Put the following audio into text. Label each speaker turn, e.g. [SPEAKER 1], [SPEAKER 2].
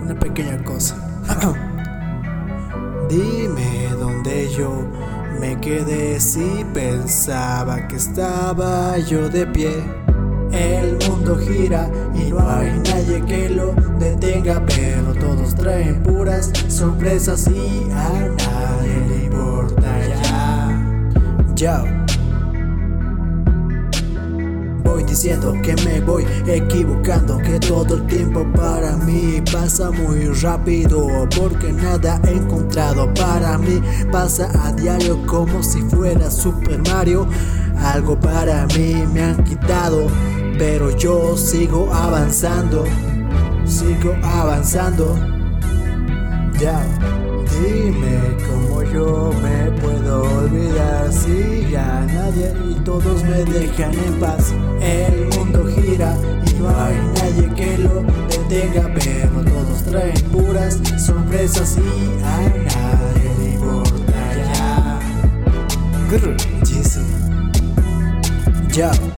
[SPEAKER 1] Una pequeña cosa. Dime dónde yo me quedé si pensaba que estaba yo de pie. El mundo gira y no hay nadie que lo detenga, pero todos traen puras sorpresas y a nadie le importa ya. Diciendo que me voy equivocando, que todo el tiempo para mí pasa muy rápido, porque nada he encontrado para mí. Pasa a diario como si fuera Super Mario. Algo para mí me han quitado, pero yo sigo avanzando, sigo avanzando. Ya, dime cómo yo y todos me dejan en paz. El mundo gira y no hay nadie que lo detenga, pero todos traen puras sorpresas y a nadie le importa ya. Grr. Ya.